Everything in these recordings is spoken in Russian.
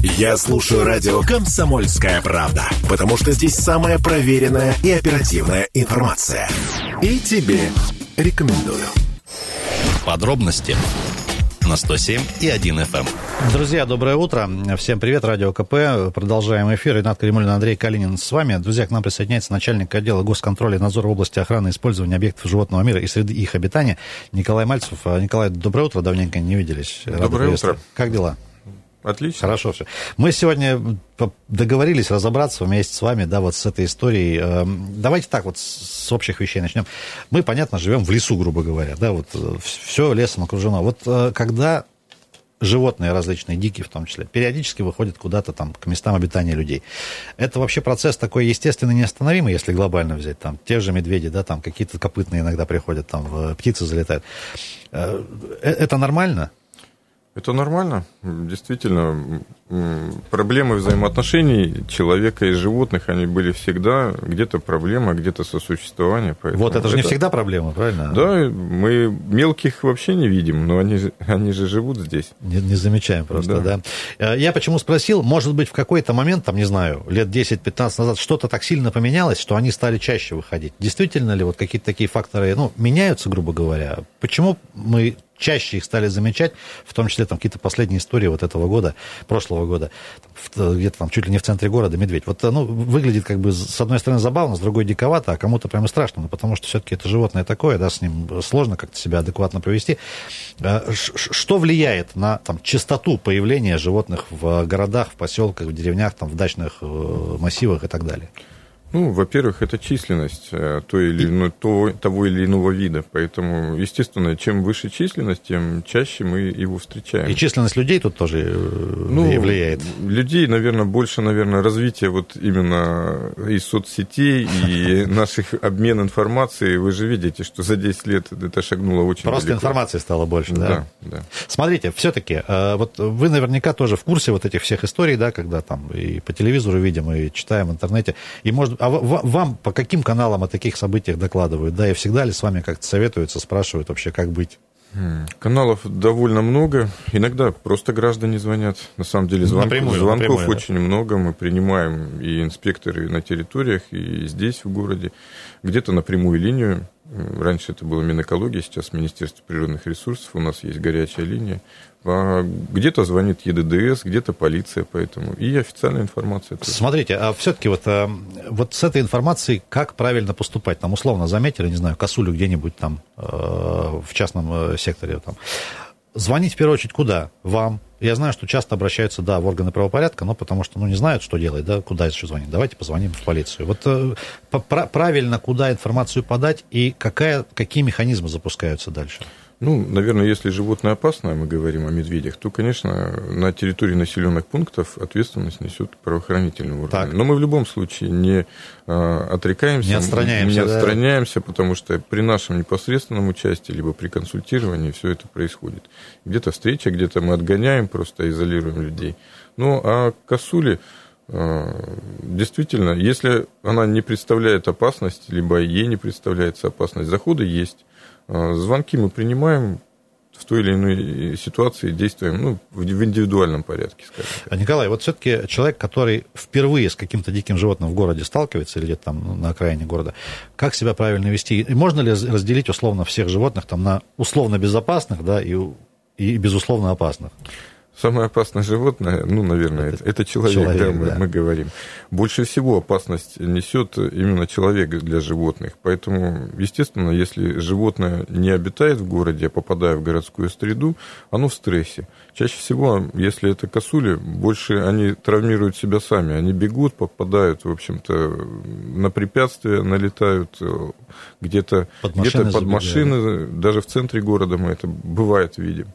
Я слушаю радио «Комсомольская правда», потому что здесь самая проверенная и оперативная информация. И тебе рекомендую. Подробности на 107 и 1 FM. Эм. Друзья, доброе утро. Всем привет, Радио КП. Продолжаем эфир. Ренат Кремулин, Андрей Калинин с вами. Друзья, к нам присоединяется начальник отдела госконтроля и надзора в области охраны и использования объектов животного мира и среды их обитания Николай Мальцев. Николай, доброе утро. Давненько не виделись. Доброе утро. Как дела? Отлично. Хорошо все. Мы сегодня договорились разобраться вместе с вами, да, вот с этой историей. Эм, давайте так вот с общих вещей начнем. Мы, понятно, живем в лесу, грубо говоря, да, вот э, все лесом окружено. Вот э, когда животные различные, дикие в том числе, периодически выходят куда-то там к местам обитания людей. Это вообще процесс такой естественно неостановимый, если глобально взять. Там те же медведи, да, там какие-то копытные иногда приходят, там птицы залетают. Э, это нормально? Это нормально. Действительно, проблемы взаимоотношений человека и животных, они были всегда где-то проблема, где-то сосуществование. Поэтому вот это же это... не всегда проблема, правильно? Да, мы мелких вообще не видим, но они, они же живут здесь. Не, не замечаем просто, да. да. Э, я почему спросил, может быть, в какой-то момент, там, не знаю, лет 10-15 назад что-то так сильно поменялось, что они стали чаще выходить. Действительно ли вот какие-то такие факторы, ну, меняются, грубо говоря? Почему мы чаще их стали замечать, в том числе там какие-то последние истории вот этого года, прошлого года, где-то там чуть ли не в центре города медведь. Вот, ну, выглядит как бы с одной стороны забавно, с другой диковато, а кому-то прямо страшно, ну, потому что все-таки это животное такое, да, с ним сложно как-то себя адекватно повести. А, что влияет на там, частоту появления животных в городах, в поселках, в деревнях, там, в дачных э, массивах и так далее? Ну, во-первых, это численность э, той или иной, то, того или иного вида. Поэтому, естественно, чем выше численность, тем чаще мы его встречаем. И численность людей тут тоже э, ну, влияет? Людей, наверное, больше, наверное, развития вот именно и соцсетей, и наших обмен информацией. Вы же видите, что за 10 лет это шагнуло очень Просто далеко. информации стало больше, да? Да, да. Смотрите, все-таки, э, вот вы наверняка тоже в курсе вот этих всех историй, да, когда там и по телевизору видим, и читаем в интернете, и, может а вам по каким каналам о таких событиях докладывают? Да, и всегда ли с вами как-то советуются, спрашивают вообще, как быть? Каналов довольно много. Иногда просто граждане звонят. На самом деле звонков, напрямую, звонков напрямую, очень да. много. Мы принимаем и инспекторы на территориях, и здесь, в городе. Где-то на прямую линию. Раньше это было Минэкология, сейчас Министерство природных ресурсов. У нас есть горячая линия. А где-то звонит ЕДДС, где-то полиция, поэтому и официальная информация. Тоже. Смотрите, а все-таки вот, а, вот с этой информацией как правильно поступать? Там условно заметили, не знаю, косулю где-нибудь там э, в частном э, секторе там. Звонить в первую очередь куда? Вам? Я знаю, что часто обращаются, да, в органы правопорядка, но потому что, ну, не знают, что делать, да, куда еще звонить. Давайте позвоним в полицию. Вот э, правильно куда информацию подать и какая, какие механизмы запускаются дальше? Ну, наверное, если животное опасное, мы говорим о медведях, то, конечно, на территории населенных пунктов ответственность несет правоохранительный орган. Так. Но мы в любом случае не а, отрекаемся, не отстраняемся, не отстраняемся да. потому что при нашем непосредственном участии, либо при консультировании все это происходит. Где-то встреча, где-то мы отгоняем, просто изолируем людей. Ну, а косули, а, действительно, если она не представляет опасности, либо ей не представляется опасность, заходы есть. А, звонки мы принимаем, в той или иной ситуации действуем ну, в индивидуальном порядке, скажем так. А, Николай, вот все-таки человек, который впервые с каким-то диким животным в городе сталкивается или где-то там ну, на окраине города, как себя правильно вести? И можно ли разделить условно всех животных там на условно безопасных да, и, и безусловно опасных? Самое опасное животное, ну, наверное, это, это человек, человек да, мы, да. мы говорим. Больше всего опасность несет именно человек для животных. Поэтому, естественно, если животное не обитает в городе, а попадая в городскую среду, оно в стрессе. Чаще всего, если это косули, больше они травмируют себя сами. Они бегут, попадают, в общем-то, на препятствия, налетают э, где-то под машины, где под машины даже в центре города мы это бывает видим.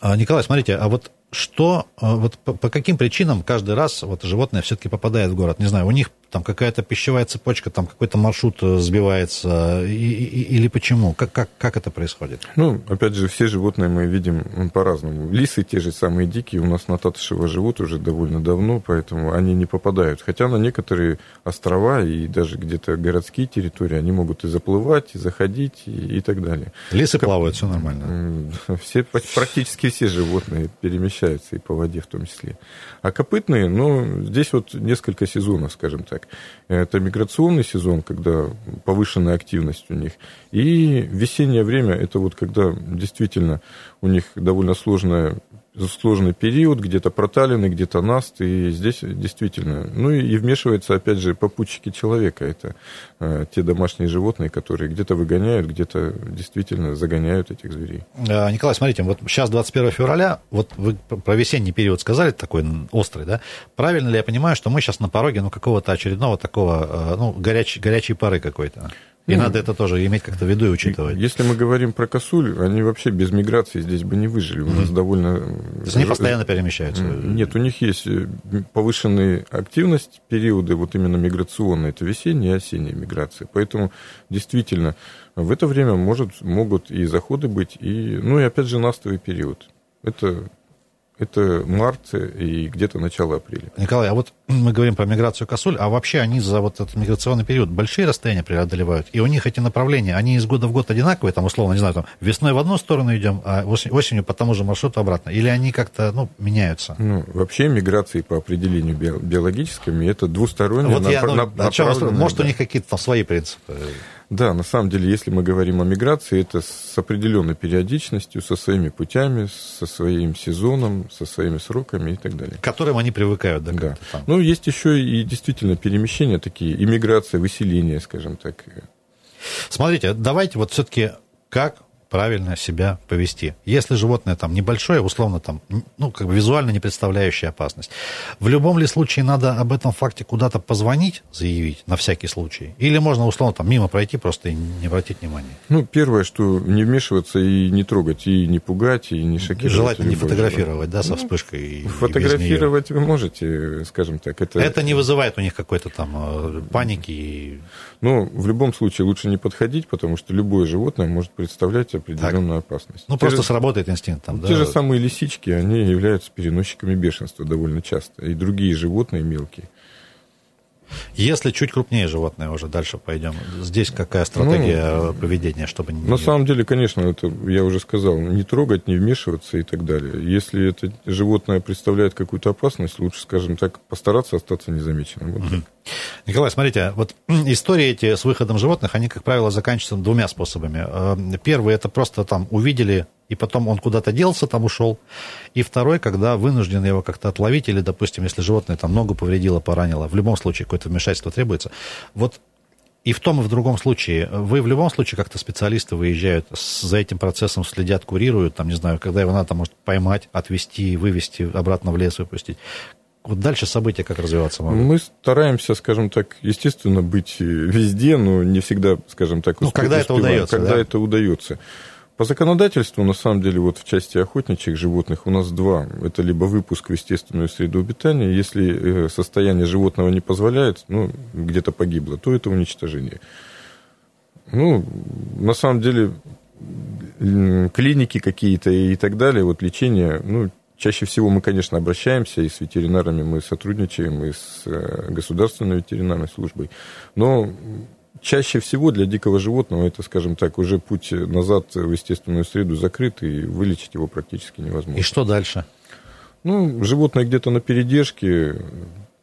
А, Николай, смотрите, а вот что, а, вот по, по каким причинам каждый раз вот животное все-таки попадает в город? Не знаю, у них там какая-то пищевая цепочка, там какой-то маршрут э, сбивается, и, и, или почему? Как, как, как это происходит? Ну, опять же, все животные мы видим по-разному. Лисы те же самые дикие у нас на Татышево живут уже довольно давно, поэтому они не попадают. Хотя на некоторые острова и даже где-то городские территории они могут и заплывать, и заходить, и, и так далее. Лисы как... плавают, все нормально. Все, практически все животные перемещаются перемещаются, и по воде в том числе. А копытные, ну, здесь вот несколько сезонов, скажем так. Это миграционный сезон, когда повышенная активность у них. И весеннее время, это вот когда действительно у них довольно сложная сложный период, где-то проталины, где-то наст, и здесь действительно, ну и, вмешивается, опять же, попутчики человека, это э, те домашние животные, которые где-то выгоняют, где-то действительно загоняют этих зверей. Э, Николай, смотрите, вот сейчас 21 февраля, вот вы про весенний период сказали, такой острый, да, правильно ли я понимаю, что мы сейчас на пороге, ну, какого-то очередного такого, э, ну, горячей, горячей пары какой-то? И ну, надо это тоже иметь как-то в виду и учитывать. Если мы говорим про косуль, они вообще без миграции здесь бы не выжили. У mm-hmm. нас довольно... То есть они постоянно перемещаются? Нет, у них есть э, повышенная активность, периоды вот именно миграционные, это весенняя и осенняя миграция. Поэтому действительно в это время может, могут и заходы быть, и, ну и опять же настовый период. Это это март и где-то начало апреля. Николай, а вот мы говорим про миграцию косуль, а вообще они за вот этот миграционный период большие расстояния преодолевают, и у них эти направления, они из года в год одинаковые, там, условно, не знаю, там, весной в одну сторону идем, а осенью по тому же маршруту обратно, или они как-то, ну, меняются? Ну, вообще миграции по определению биологическими, это двусторонние. Вот я, ну, на, может, да. у них какие-то там свои принципы? Да, на самом деле, если мы говорим о миграции, это с определенной периодичностью, со своими путями, со своим сезоном, со своими сроками и так далее. К которым они привыкают, да? Да. Ну, есть еще и действительно перемещения такие, иммиграция, выселение, скажем так. Смотрите, давайте вот все-таки как правильно себя повести. Если животное там небольшое, условно там, ну, как бы визуально не представляющее опасность, в любом ли случае надо об этом факте куда-то позвонить, заявить на всякий случай? Или можно, условно, там мимо пройти просто и не обратить внимания? Ну, первое, что не вмешиваться и не трогать, и не пугать, и не шокировать. Желательно не фотографировать, да, со ну, вспышкой. И, фотографировать и вы можете, скажем так. Это... это не вызывает у них какой-то там э, паники? Ну, в любом случае лучше не подходить, потому что любое животное может представлять определенную так. опасность. Ну, те просто же, сработает инстинкт там, Те да? же самые лисички, они являются переносчиками бешенства довольно часто. И другие животные мелкие. Если чуть крупнее животное уже дальше пойдем, здесь какая стратегия ну, поведения, чтобы не... На самом деле, конечно, это я уже сказал, не трогать, не вмешиваться и так далее. Если это животное представляет какую-то опасность, лучше, скажем так, постараться остаться незамеченным. Вот угу. Николай, смотрите, вот истории эти с выходом животных, они, как правило, заканчиваются двумя способами. Э, первый, это просто там увидели и потом он куда-то делся, там ушел. И второй, когда вынужден его как-то отловить, или, допустим, если животное там ногу повредило, поранило, в любом случае какое-то вмешательство требуется. Вот и в том, и в другом случае, вы в любом случае как-то специалисты выезжают, за этим процессом следят, курируют, там, не знаю, когда его надо, может, поймать, отвезти, вывести, обратно в лес выпустить. Вот дальше события как развиваться могут? Мы стараемся, скажем так, естественно, быть везде, но не всегда, скажем так, успе- ну, когда успеваем, это удается. Когда да? это удается. По законодательству, на самом деле, вот в части охотничьих животных у нас два. Это либо выпуск в естественную среду обитания, если э, состояние животного не позволяет, ну, где-то погибло, то это уничтожение. Ну, на самом деле, клиники какие-то и так далее, вот лечение, ну, чаще всего мы, конечно, обращаемся, и с ветеринарами мы сотрудничаем, и с э, государственной ветеринарной службой, но Чаще всего для дикого животного это, скажем так, уже путь назад в естественную среду закрыт, и вылечить его практически невозможно. И что дальше? Ну, животное где-то на передержке,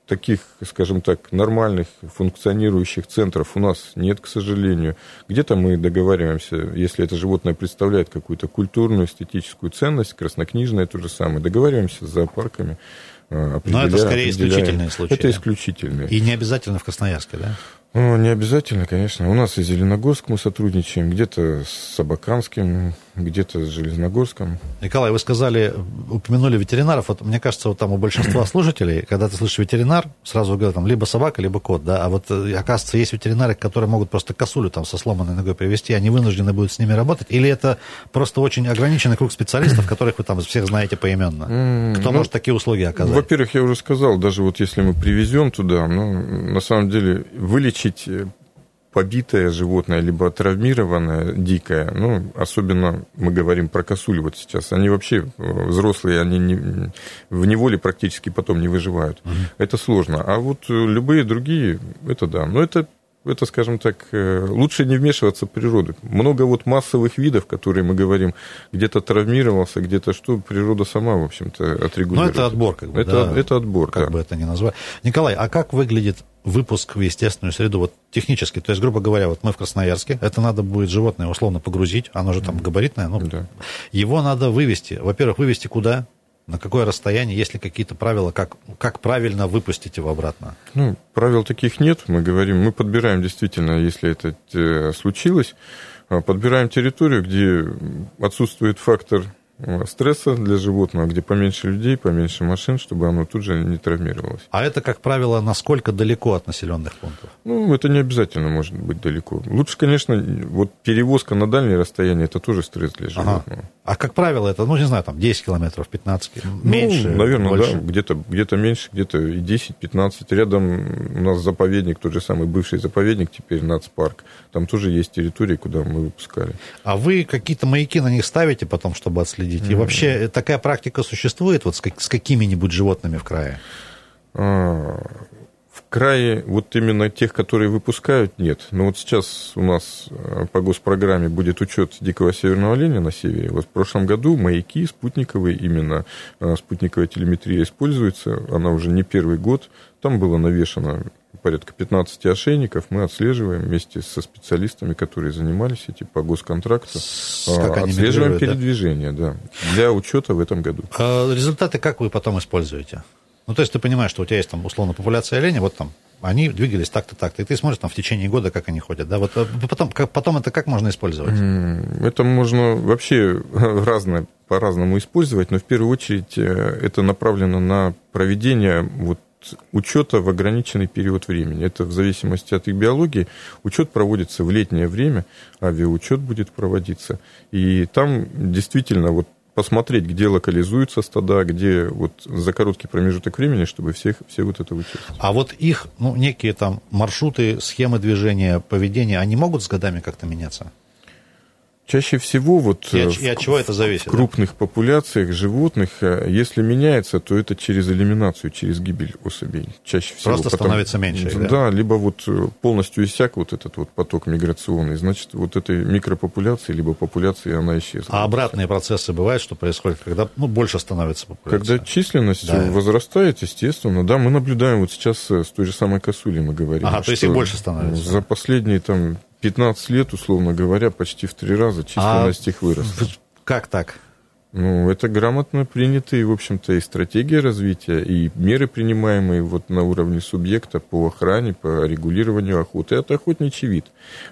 таких, скажем так, нормальных функционирующих центров у нас нет, к сожалению. Где-то мы договариваемся, если это животное представляет какую-то культурную, эстетическую ценность, краснокнижное то же самое, договариваемся с зоопарками. Но это скорее исключительные случаи. Это исключительные. И не обязательно в Красноярске, да? Ну, не обязательно, конечно. У нас и Зеленогорск мы сотрудничаем, где-то с Абаканским, где-то с Железногорском. Николай, вы сказали, упомянули ветеринаров. Вот мне кажется, вот там у большинства слушателей, когда ты слышишь ветеринар, сразу говорят там либо собака, либо кот, да. А вот э, оказывается, есть ветеринары, которые могут просто косулю там со сломанной ногой привести, они вынуждены будут с ними работать. Или это просто очень ограниченный круг специалистов, которых вы там всех знаете поименно? Кто ну, может такие услуги оказать? Во-первых, я уже сказал, даже вот если мы привезем туда, ну, на самом деле, вылечить э, побитое животное, либо травмированное, дикое, ну, особенно мы говорим про косуль вот сейчас, они вообще э, взрослые, они не, в неволе практически потом не выживают. Угу. Это сложно. А вот э, любые другие, это да. Но это это, скажем так, э, лучше не вмешиваться в природу. Много вот массовых видов, которые мы говорим, где-то травмировался, где-то что, природа сама, в общем-то, отрегулирует. Ну, это отбор, как бы, это, да, это отбор, Как да. бы это ни назвать. Николай, а как выглядит выпуск в естественную среду вот технически? То есть, грубо говоря, вот мы в Красноярске, это надо будет животное условно погрузить, оно же там габаритное, ну, Да. его надо вывести. Во-первых, вывести куда? На какое расстояние, есть ли какие-то правила, как, как правильно выпустить его обратно? Ну, правил таких нет. Мы говорим, мы подбираем действительно, если это э, случилось, э, подбираем территорию, где отсутствует фактор стресса для животного, где поменьше людей, поменьше машин, чтобы оно тут же не травмировалось. А это, как правило, насколько далеко от населенных пунктов? Ну, это не обязательно может быть далеко. Лучше, конечно, вот перевозка на дальние расстояния, это тоже стресс для животного. Ага. А как правило, это, ну, не знаю, там 10 километров, 15, меньше, Ну, наверное, больше? да, где-то где меньше, где-то и 10-15. Рядом у нас заповедник, тот же самый бывший заповедник, теперь нацпарк. Там тоже есть территории, куда мы выпускали. А вы какие-то маяки на них ставите потом, чтобы отследить? И вообще такая практика существует вот с, как- с какими-нибудь животными в крае? А, В крае вот именно тех, которые выпускают, нет. Но вот сейчас у нас э, по госпрограмме будет учет дикого северного оленя на севере. Вот в прошлом году маяки спутниковые, именно э, спутниковая телеметрия используется. Она уже не первый год. Там было навешано порядка 15 ошейников. Мы отслеживаем вместе со специалистами, которые занимались этим по госконтракту. Как А, Отслеживаем мигрируют, да? передвижение, да, для учета в этом году. А результаты как вы потом используете? Ну, то есть ты понимаешь, что у тебя есть там условно популяция оленя, вот там они двигались так-то, так-то, и ты смотришь там в течение года, как они ходят, да, вот а потом, как, потом это как можно использовать? Это можно вообще разное, по-разному использовать, но в первую очередь э, это направлено на проведение вот учета в ограниченный период времени. Это в зависимости от их биологии. Учет проводится в летнее время, авиаучет будет проводиться. И там действительно вот посмотреть, где локализуются стада, где вот за короткий промежуток времени, чтобы всех, все вот это вычислить. А вот их, ну, некие там маршруты, схемы движения, поведения, они могут с годами как-то меняться? Чаще всего вот И э, в и от чего это зависит? В крупных популяциях животных, э, если меняется, то это через элиминацию, через гибель особей. Чаще всего. Просто становится меньше да? Да, либо вот э, полностью иссяк вот этот вот поток миграционный, значит, вот этой микропопуляции, либо популяции, она исчезла. А обратные процессы бывают, что происходит, когда ну, больше становится популяция? Когда численность Да. возрастает, естественно, да, мы наблюдаем вот сейчас с той же самой косулей мы говорим. Ага, то есть их больше становится. За последние там 15 лет, условно говоря, почти в три раза численность их выросла. Как так? Ну, это грамотно принятые, в общем-то, и стратегия развития, и меры, принимаемые вот на уровне субъекта по охране, по регулированию охоты. Это охотничий вид.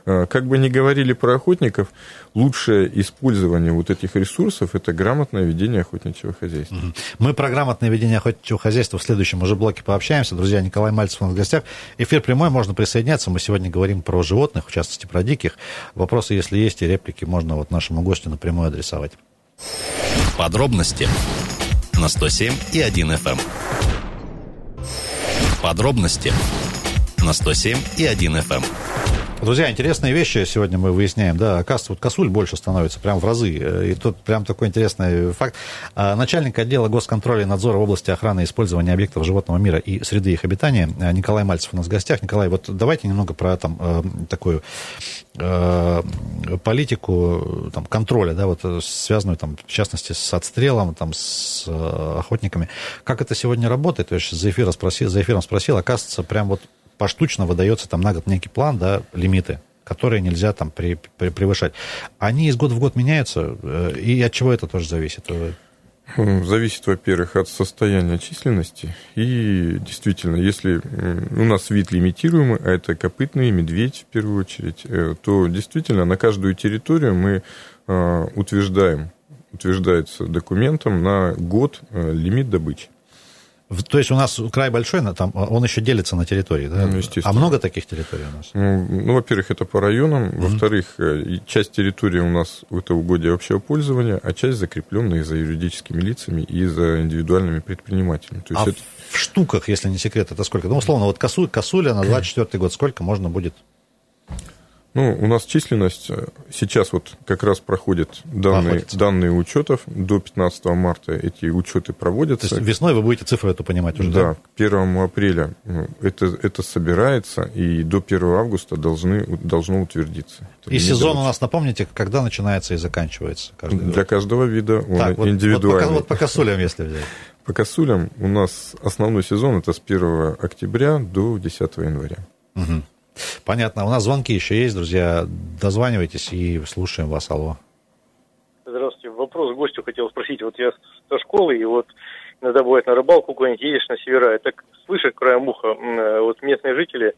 А, Как бы ни говорили про охотников, лучшее использование вот этих ресурсов – это грамотное ведение охотничьего хозяйства. Мы про грамотное ведение охотничьего хозяйства в следующем уже блоке пообщаемся. Друзья, Николай Мальцев у нас в гостях. Эфир прямой, можно присоединяться. Мы сегодня говорим про животных, в частности, про диких. Вопросы, если есть, и реплики можно вот нашему гостю напрямую адресовать. Подробности на 107 и 1 FM. Подробности на 107 и 1 FM. Друзья, интересные вещи сегодня мы выясняем. Да, оказывается, вот косуль больше становится, прям в разы. И тут прям такой интересный факт. А, Начальник отдела госконтроля и надзора в области охраны и использования объектов животного мира и среды их обитания э, Николай Мальцев у нас в гостях. Николай, вот давайте немного про там, э, такую политику там, контроля, да, вот, связанную, там, в частности, с отстрелом, там, с охотниками. Как это сегодня работает? Я сейчас за, эфира спросил, за эфиром спросил, оказывается, прям вот поштучно выдается там на год некий план, да, лимиты, которые нельзя там при- при- превышать. Они из года в год меняются, э, и от чего это тоже зависит? Зависит, во-первых, от состояния численности. И действительно, если у нас вид лимитируемый, а это копытный медведь в первую очередь, э, то действительно на каждую территорию мы э, утверждаем, утверждается документом на год лимит добычи. То есть у нас край большой, на- там, он еще делится на территории, да? Ну, естественно. А много таких территорий у нас? Ну, ну, во-первых, это по районам. Во-вторых, э, часть территории у нас это угодья общего пользования, а часть закрепленные за юридическими лицами и за индивидуальными предпринимателями. То есть А это в штуках, если не секрет, это сколько? Ну, условно, вот косуль, косуля на 24 год сколько можно будет? Ну, у нас численность э, сейчас вот как раз проходят данные, данные учетов. До 15 марта эти учеты проводятся. То есть весной вы будете цифру эту понимать уже, да? Да, к 1 апреля ну, это, это собирается, и до 1 августа должны, должно утвердиться. Это и сезон у нас, напомните, когда начинается и заканчивается? Каждый Для год? каждого вида он так, индивидуальный. Вот, вот, по, вот по косулям, если взять. По косулям у нас основной сезон это с 1 октября до 10 января. Угу. Понятно. У нас звонки еще есть, друзья. Дозванивайтесь и слушаем вас. Алло. Здравствуйте. Вопрос гостю хотел спросить. Вот я со школы, и вот иногда бывает на рыбалку куда-нибудь едешь на севера, и так слышишь краем уха, э, вот местные жители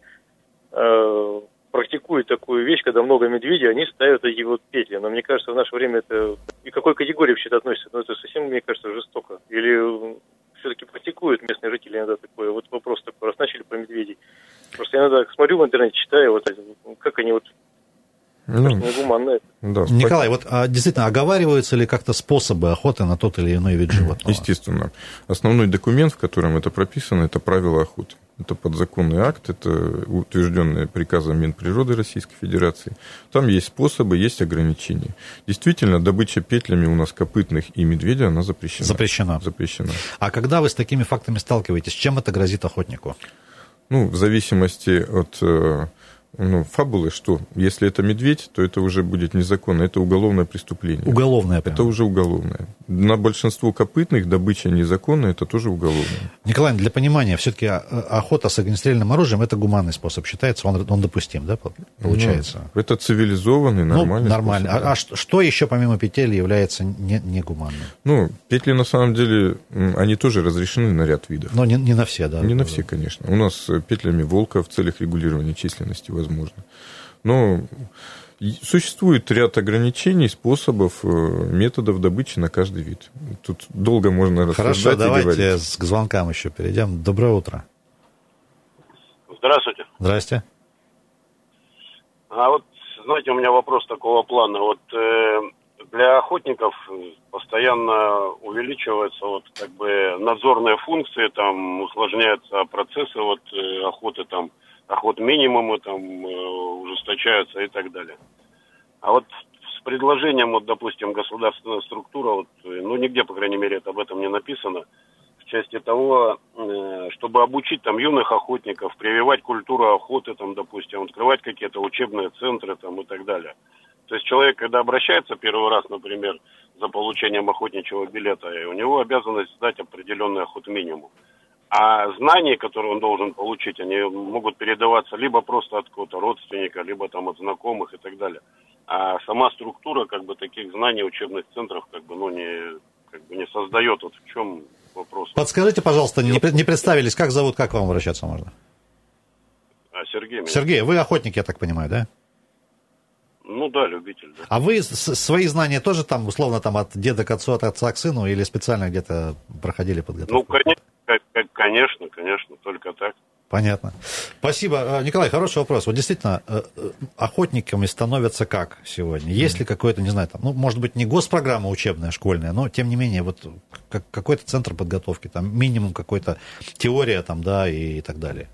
э, практикуют такую вещь, когда много медведей, они ставят эти вот петли. Но мне кажется, в наше время это... И какой категории вообще это относится? Ну, это совсем, мне кажется, жестоко. Или все-таки практикуют местные жители иногда такое? Вот вопрос такой, раз начали про медведей. Просто я иногда смотрю в интернете, читаю, вот как они вот ну, да, Николай, вот а, действительно, оговариваются ли как-то способы охоты на тот или иной вид животного? Естественно. Основной документ, в котором это прописано, это правила охоты. Это подзаконный акт, это утвержденное приказом Минприроды Российской Федерации. Там есть способы, есть ограничения. Действительно, добыча петлями у нас копытных и медведя, она запрещена. Запрещена. Запрещена. А когда вы с такими фактами сталкиваетесь, чем это грозит охотнику? Ну, в зависимости от э, ну, фабулы, что если это медведь, то это уже будет незаконно, это уголовное преступление. Уголовное, прямо. Это уже уголовное. На большинство копытных добыча незаконная, это тоже уголовное. Николай, для понимания, все-таки а, охота с огнестрельным оружием это гуманный способ считается, он, он допустим, да, получается? Ну, это цивилизованный, нормальный ну, нормально. Способ. А, а что еще помимо петель является не, негуманным? Ну, петли на самом деле, они тоже разрешены на ряд видов. Но не, не на все, да? Не на все, конечно. У нас петлями волка в целях регулирования численности возможно возможно. Но Существует ряд ограничений, способов, э, методов добычи на каждый вид. Тут долго можно рассуждать Хорошо, давайте говорить. к звонкам еще перейдем. Доброе утро. Здравствуйте. Здрасте. А вот, знаете, у меня вопрос такого плана. Вот э, для охотников постоянно увеличиваются вот как бы надзорные функции, там усложняются процессы вот э, охоты там охот минимумы там э, ужесточаются и так далее. А вот с предложением, вот, допустим, государственная структура, вот, э, ну, нигде, по крайней мере, это об этом не написано, в части того, э, чтобы обучить там юных охотников, прививать культуру охоты, там, допустим, открывать какие-то учебные центры там и так далее. То есть человек, когда обращается первый раз, например, за получением охотничьего билета, у него обязанность сдать определенный охот минимум. А знания, которые он должен получить, они могут передаваться либо просто от какого-то родственника, либо там от знакомых и так далее. А сама структура как бы таких знаний учебных центров как бы, ну, не, как бы не создает. Вот в чем вопрос. Подскажите, пожалуйста, не, не представились, как зовут, как вам обращаться можно? А, Сергей. Меня. Сергей, вы охотник, я так понимаю, да? Ну да, любитель. Да. А вы свои знания тоже там, условно, там от деда к отцу, от отца к сыну, или специально где-то проходили подготовку? Ну, конечно, Конечно, конечно, только так. Понятно. Спасибо. Э, Николай, хороший вопрос. Вот действительно, э, э, охотниками становятся как сегодня? Есть ли какой-то, не знаю, там, ну, может быть, не госпрограмма учебная, школьная, но, тем не менее, вот какой-то центр подготовки, там, минимум какой-то теория, там, да, и, и так далее?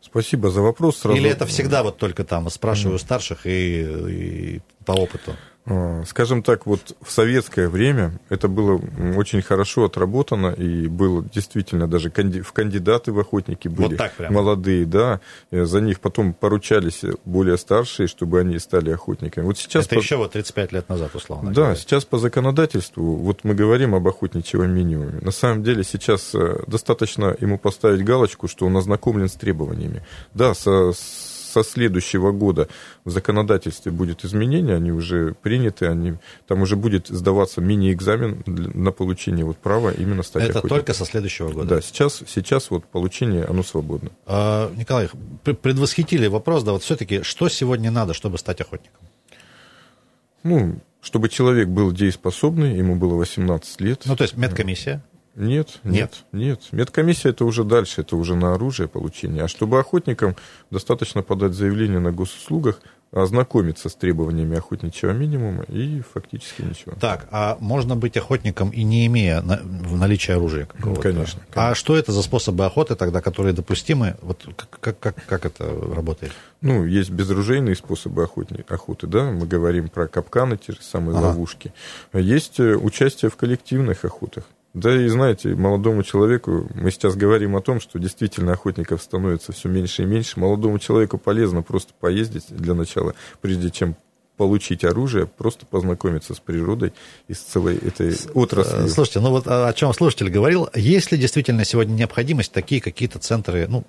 Спасибо за вопрос. Сразу... Или это всегда вот только там спрашиваю mm. старших и, и по опыту? А, скажем так, вот в советское время это было очень хорошо отработано, и было действительно даже в кандидаты в охотники были вот молодые, да, за них потом поручались более старшие, чтобы они стали охотниками. Вот сейчас это по... еще вот 35 лет назад, условно Да, говоря. сейчас по законодательству, вот мы говорим об охотничьем минимуме. На самом деле сейчас э, достаточно ему поставить галочку, что он ознакомлен с требованиями. Да, со, со следующего года в законодательстве будет изменение, они уже приняты, они, там уже будет сдаваться мини-экзамен на получение вот права именно стать Это охотником. только со следующего года? Да, сейчас, сейчас вот получение, оно свободно. А, Николай, предвосхитили вопрос, да, вот все-таки, что сегодня надо, чтобы стать охотником? Ну, чтобы человек был дееспособный, ему было 18 лет. Ну, то есть медкомиссия? Нет, нет, нет. Медкомиссия это уже дальше, это уже на оружие получение. А чтобы охотникам достаточно подать заявление на госуслугах, ознакомиться с требованиями охотничьего минимума и фактически ничего. Так, а можно быть охотником и не имея на, в наличии оружия Ну, конечно, конечно. А что это за способы охоты тогда, которые допустимы? Вот как, как, как это работает? Ну, есть безружейные способы охоты, охоты, да, мы говорим про капканы, те же самые ага. ловушки. Есть э, участие в коллективных охотах. Да и знаете, молодому человеку, мы сейчас говорим о том, что действительно охотников становится все меньше и меньше. Молодому человеку полезно просто поездить для начала, прежде чем получить оружие, просто познакомиться с природой и с целой этой отраслью. Слушайте, ну вот о чем слушатель говорил, есть ли действительно сегодня необходимость такие какие-то центры ну,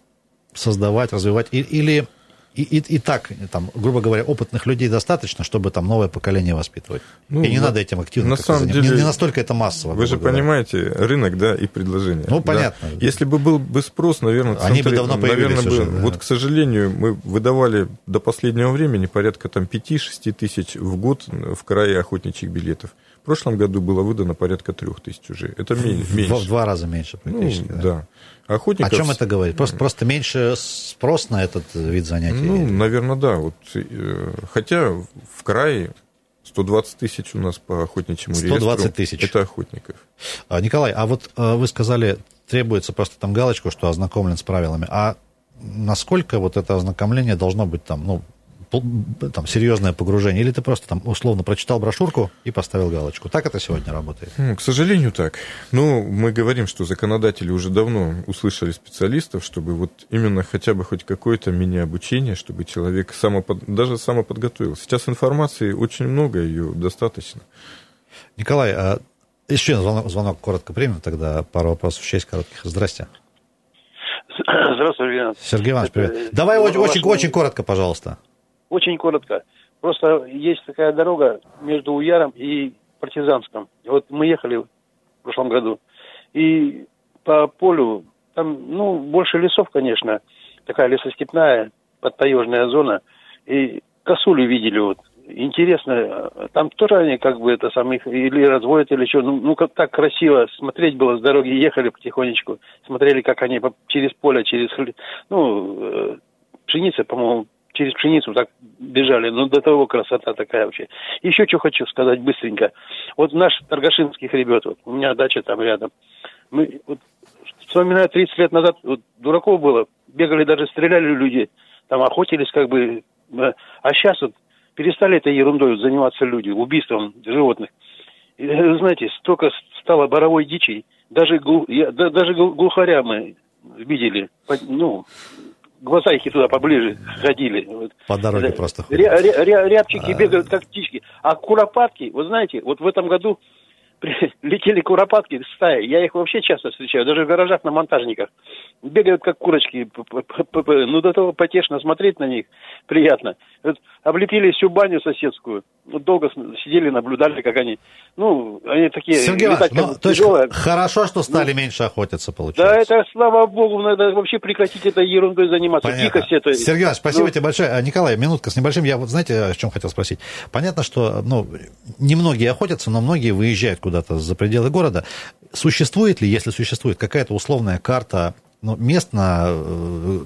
создавать, развивать, или и, и, и так, там, грубо говоря, опытных людей достаточно, чтобы там новое поколение воспитывать. Ну, и не на, надо этим активно на самом деле, не, не настолько это массово. Вы же говоря. понимаете, рынок, да, и предложение. Ну, понятно. Да. Если бы был бы спрос, наверное, центры, Они бы давно наверное, бы, уже, да. Вот, к сожалению, мы выдавали до последнего времени порядка там 5-6 тысяч в год в крае охотничьих билетов. В прошлом году было выдано порядка трех тысяч уже. Это меньше. В два раза меньше практически. Ну, да. да. Охотников... О чем это говорит? Просто, просто меньше спрос на этот вид занятий? Ну, наверное, да. Вот, э, хотя в крае 120 тысяч у нас по охотничьему 120 реестру. 120 тысяч. Это охотников. А, Николай, а вот э, вы сказали, требуется просто там галочку, что ознакомлен с правилами. А насколько вот это ознакомление должно быть там, ну, там, серьезное погружение, или ты просто там условно прочитал брошюрку и поставил галочку. Так это сегодня работает? К сожалению, так. Ну, мы говорим, что законодатели уже давно услышали специалистов, чтобы вот именно хотя бы хоть какое-то мини-обучение, чтобы человек самопод... даже самоподготовил. Сейчас информации очень много, ее достаточно. Николай, а еще звонок, звонок коротко примем, тогда пару вопросов, шесть коротких. Здрасте. Здравствуй, Сергей Сергей Иванович, привет. Давай очень, очень, очень коротко, пожалуйста. Очень коротко. Просто есть такая дорога между Уяром и Партизанском. Вот мы ехали в прошлом году. И по полю, там, ну, больше лесов, конечно. Такая лесостепная, подтаежная зона. И косули видели вот. Интересно, там тоже они как бы это самых или разводят, или что. Ну, ну, как так красиво смотреть было с дороги, ехали потихонечку, смотрели, как они через поле, через, ну, э, пшеница, по-моему, через пшеницу так бежали. Ну, до того красота такая вообще. Еще что хочу сказать быстренько. Вот наш Торгашинских ребят, вот, у меня дача там рядом. Мы, вот, вспоминаю, 30 лет назад вот, дураков было. Бегали, даже стреляли люди. Там охотились как бы. А сейчас вот перестали этой ерундой вот, заниматься люди, убийством животных. И, знаете, столько стало боровой дичи. Даже, я, да, даже глухаря мы видели. Ну, глаза их туда поближе ходили. По дороге ря, просто ходят. Ря, ря, рябчики а... бегают, как птички. А куропатки, вы знаете, вот в этом году летели куропатки стаи. Я их вообще часто встречаю, даже в гаражах на монтажниках. Бегают как курочки. Ну, до того потешно смотреть на них приятно. Облепили всю баню соседскую. Вот долго сидели, наблюдали, как они... Ну, они такие... Сергей Иванович, ну, то есть хорошо, что стали ну, меньше охотиться, получается. Да, это, слава богу, надо вообще прекратить этой ерундой заниматься. Понятно. Дикость это... Сергей Иванович, спасибо ну... тебе большое. А, Николай, минутка с небольшим. Я вот, знаете, о чем хотел спросить? Понятно, что, ну, немногие охотятся, но многие выезжают куда-то за пределы города. Существует ли, если существует, какая-то условная карта ну, мест на, э,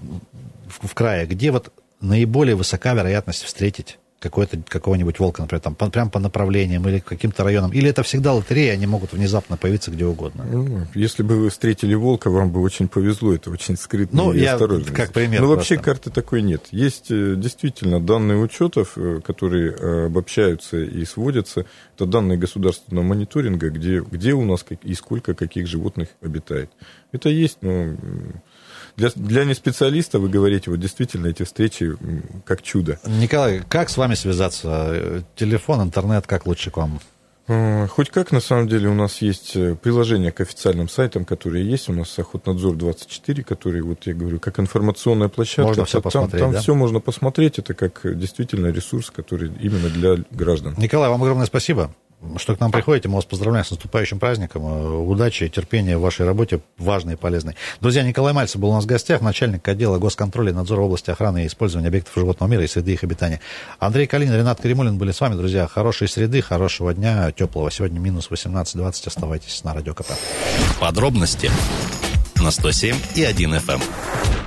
в, в крае, где вот наиболее высока вероятность встретить какого-нибудь волка, например, там, по, прямо по направлениям или каким-то районам? Или это всегда лотерея, они могут внезапно появиться где угодно? Ну, если бы вы встретили волка, вам бы очень повезло, это очень скрытно ну, и я, осторожно. как пример Но вообще карты такой нет. Есть э, действительно данные учетов, э, которые э, обобщаются и сводятся. Это данные государственного мониторинга, где, где у нас и сколько каких животных обитает. Это есть, но для, для неспециалиста вы говорите, вот действительно эти встречи как чудо. Николай, как с вами связаться? Телефон, интернет, как лучше к вам? А, хоть как, на самом деле, у нас есть э, приложение к официальным сайтам, которые есть. У нас Охотнадзор-24, который, вот я говорю, как информационная площадка. Можно все там, посмотреть, Там да? все можно посмотреть. Это как действительно ресурс, который именно для граждан. Николай, вам огромное спасибо. Что к нам приходите. Мы вас поздравляем с наступающим праздником. Э, удачи, терпения в вашей работе, важной и полезной. Друзья, Николай Мальцев был у нас в гостях, начальник отдела госконтроля и надзора области охраны и использования объектов животного мира и среды их обитания. Андрей Калин, Ренат Каримулин были с вами, друзья. Хорошей среды, хорошего дня, теплого. Сегодня минус 18-20. Оставайтесь на Радио КП. Подробности на 107 и 1 FM.